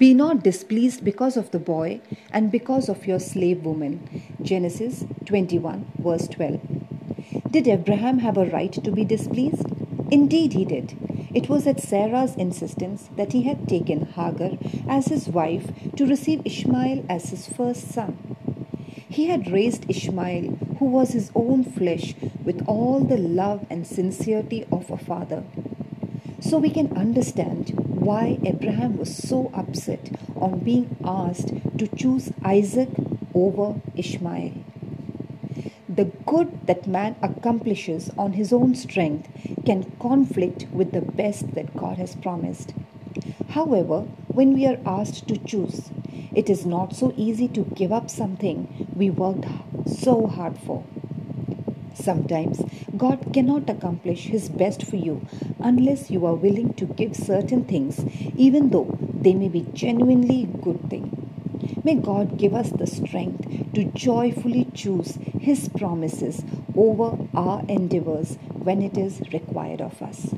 Be not displeased because of the boy and because of your slave woman. Genesis 21, verse 12. Did Abraham have a right to be displeased? Indeed, he did. It was at Sarah's insistence that he had taken Hagar as his wife to receive Ishmael as his first son. He had raised Ishmael, who was his own flesh, with all the love and sincerity of a father. So we can understand why Abraham was so upset on being asked to choose Isaac over Ishmael. The good that man accomplishes on his own strength can conflict with the best that God has promised. However, when we are asked to choose, it is not so easy to give up something we worked so hard for. Sometimes God cannot accomplish His best for you unless you are willing to give certain things, even though they may be genuinely good things. May God give us the strength to joyfully choose His promises over our endeavors when it is required of us.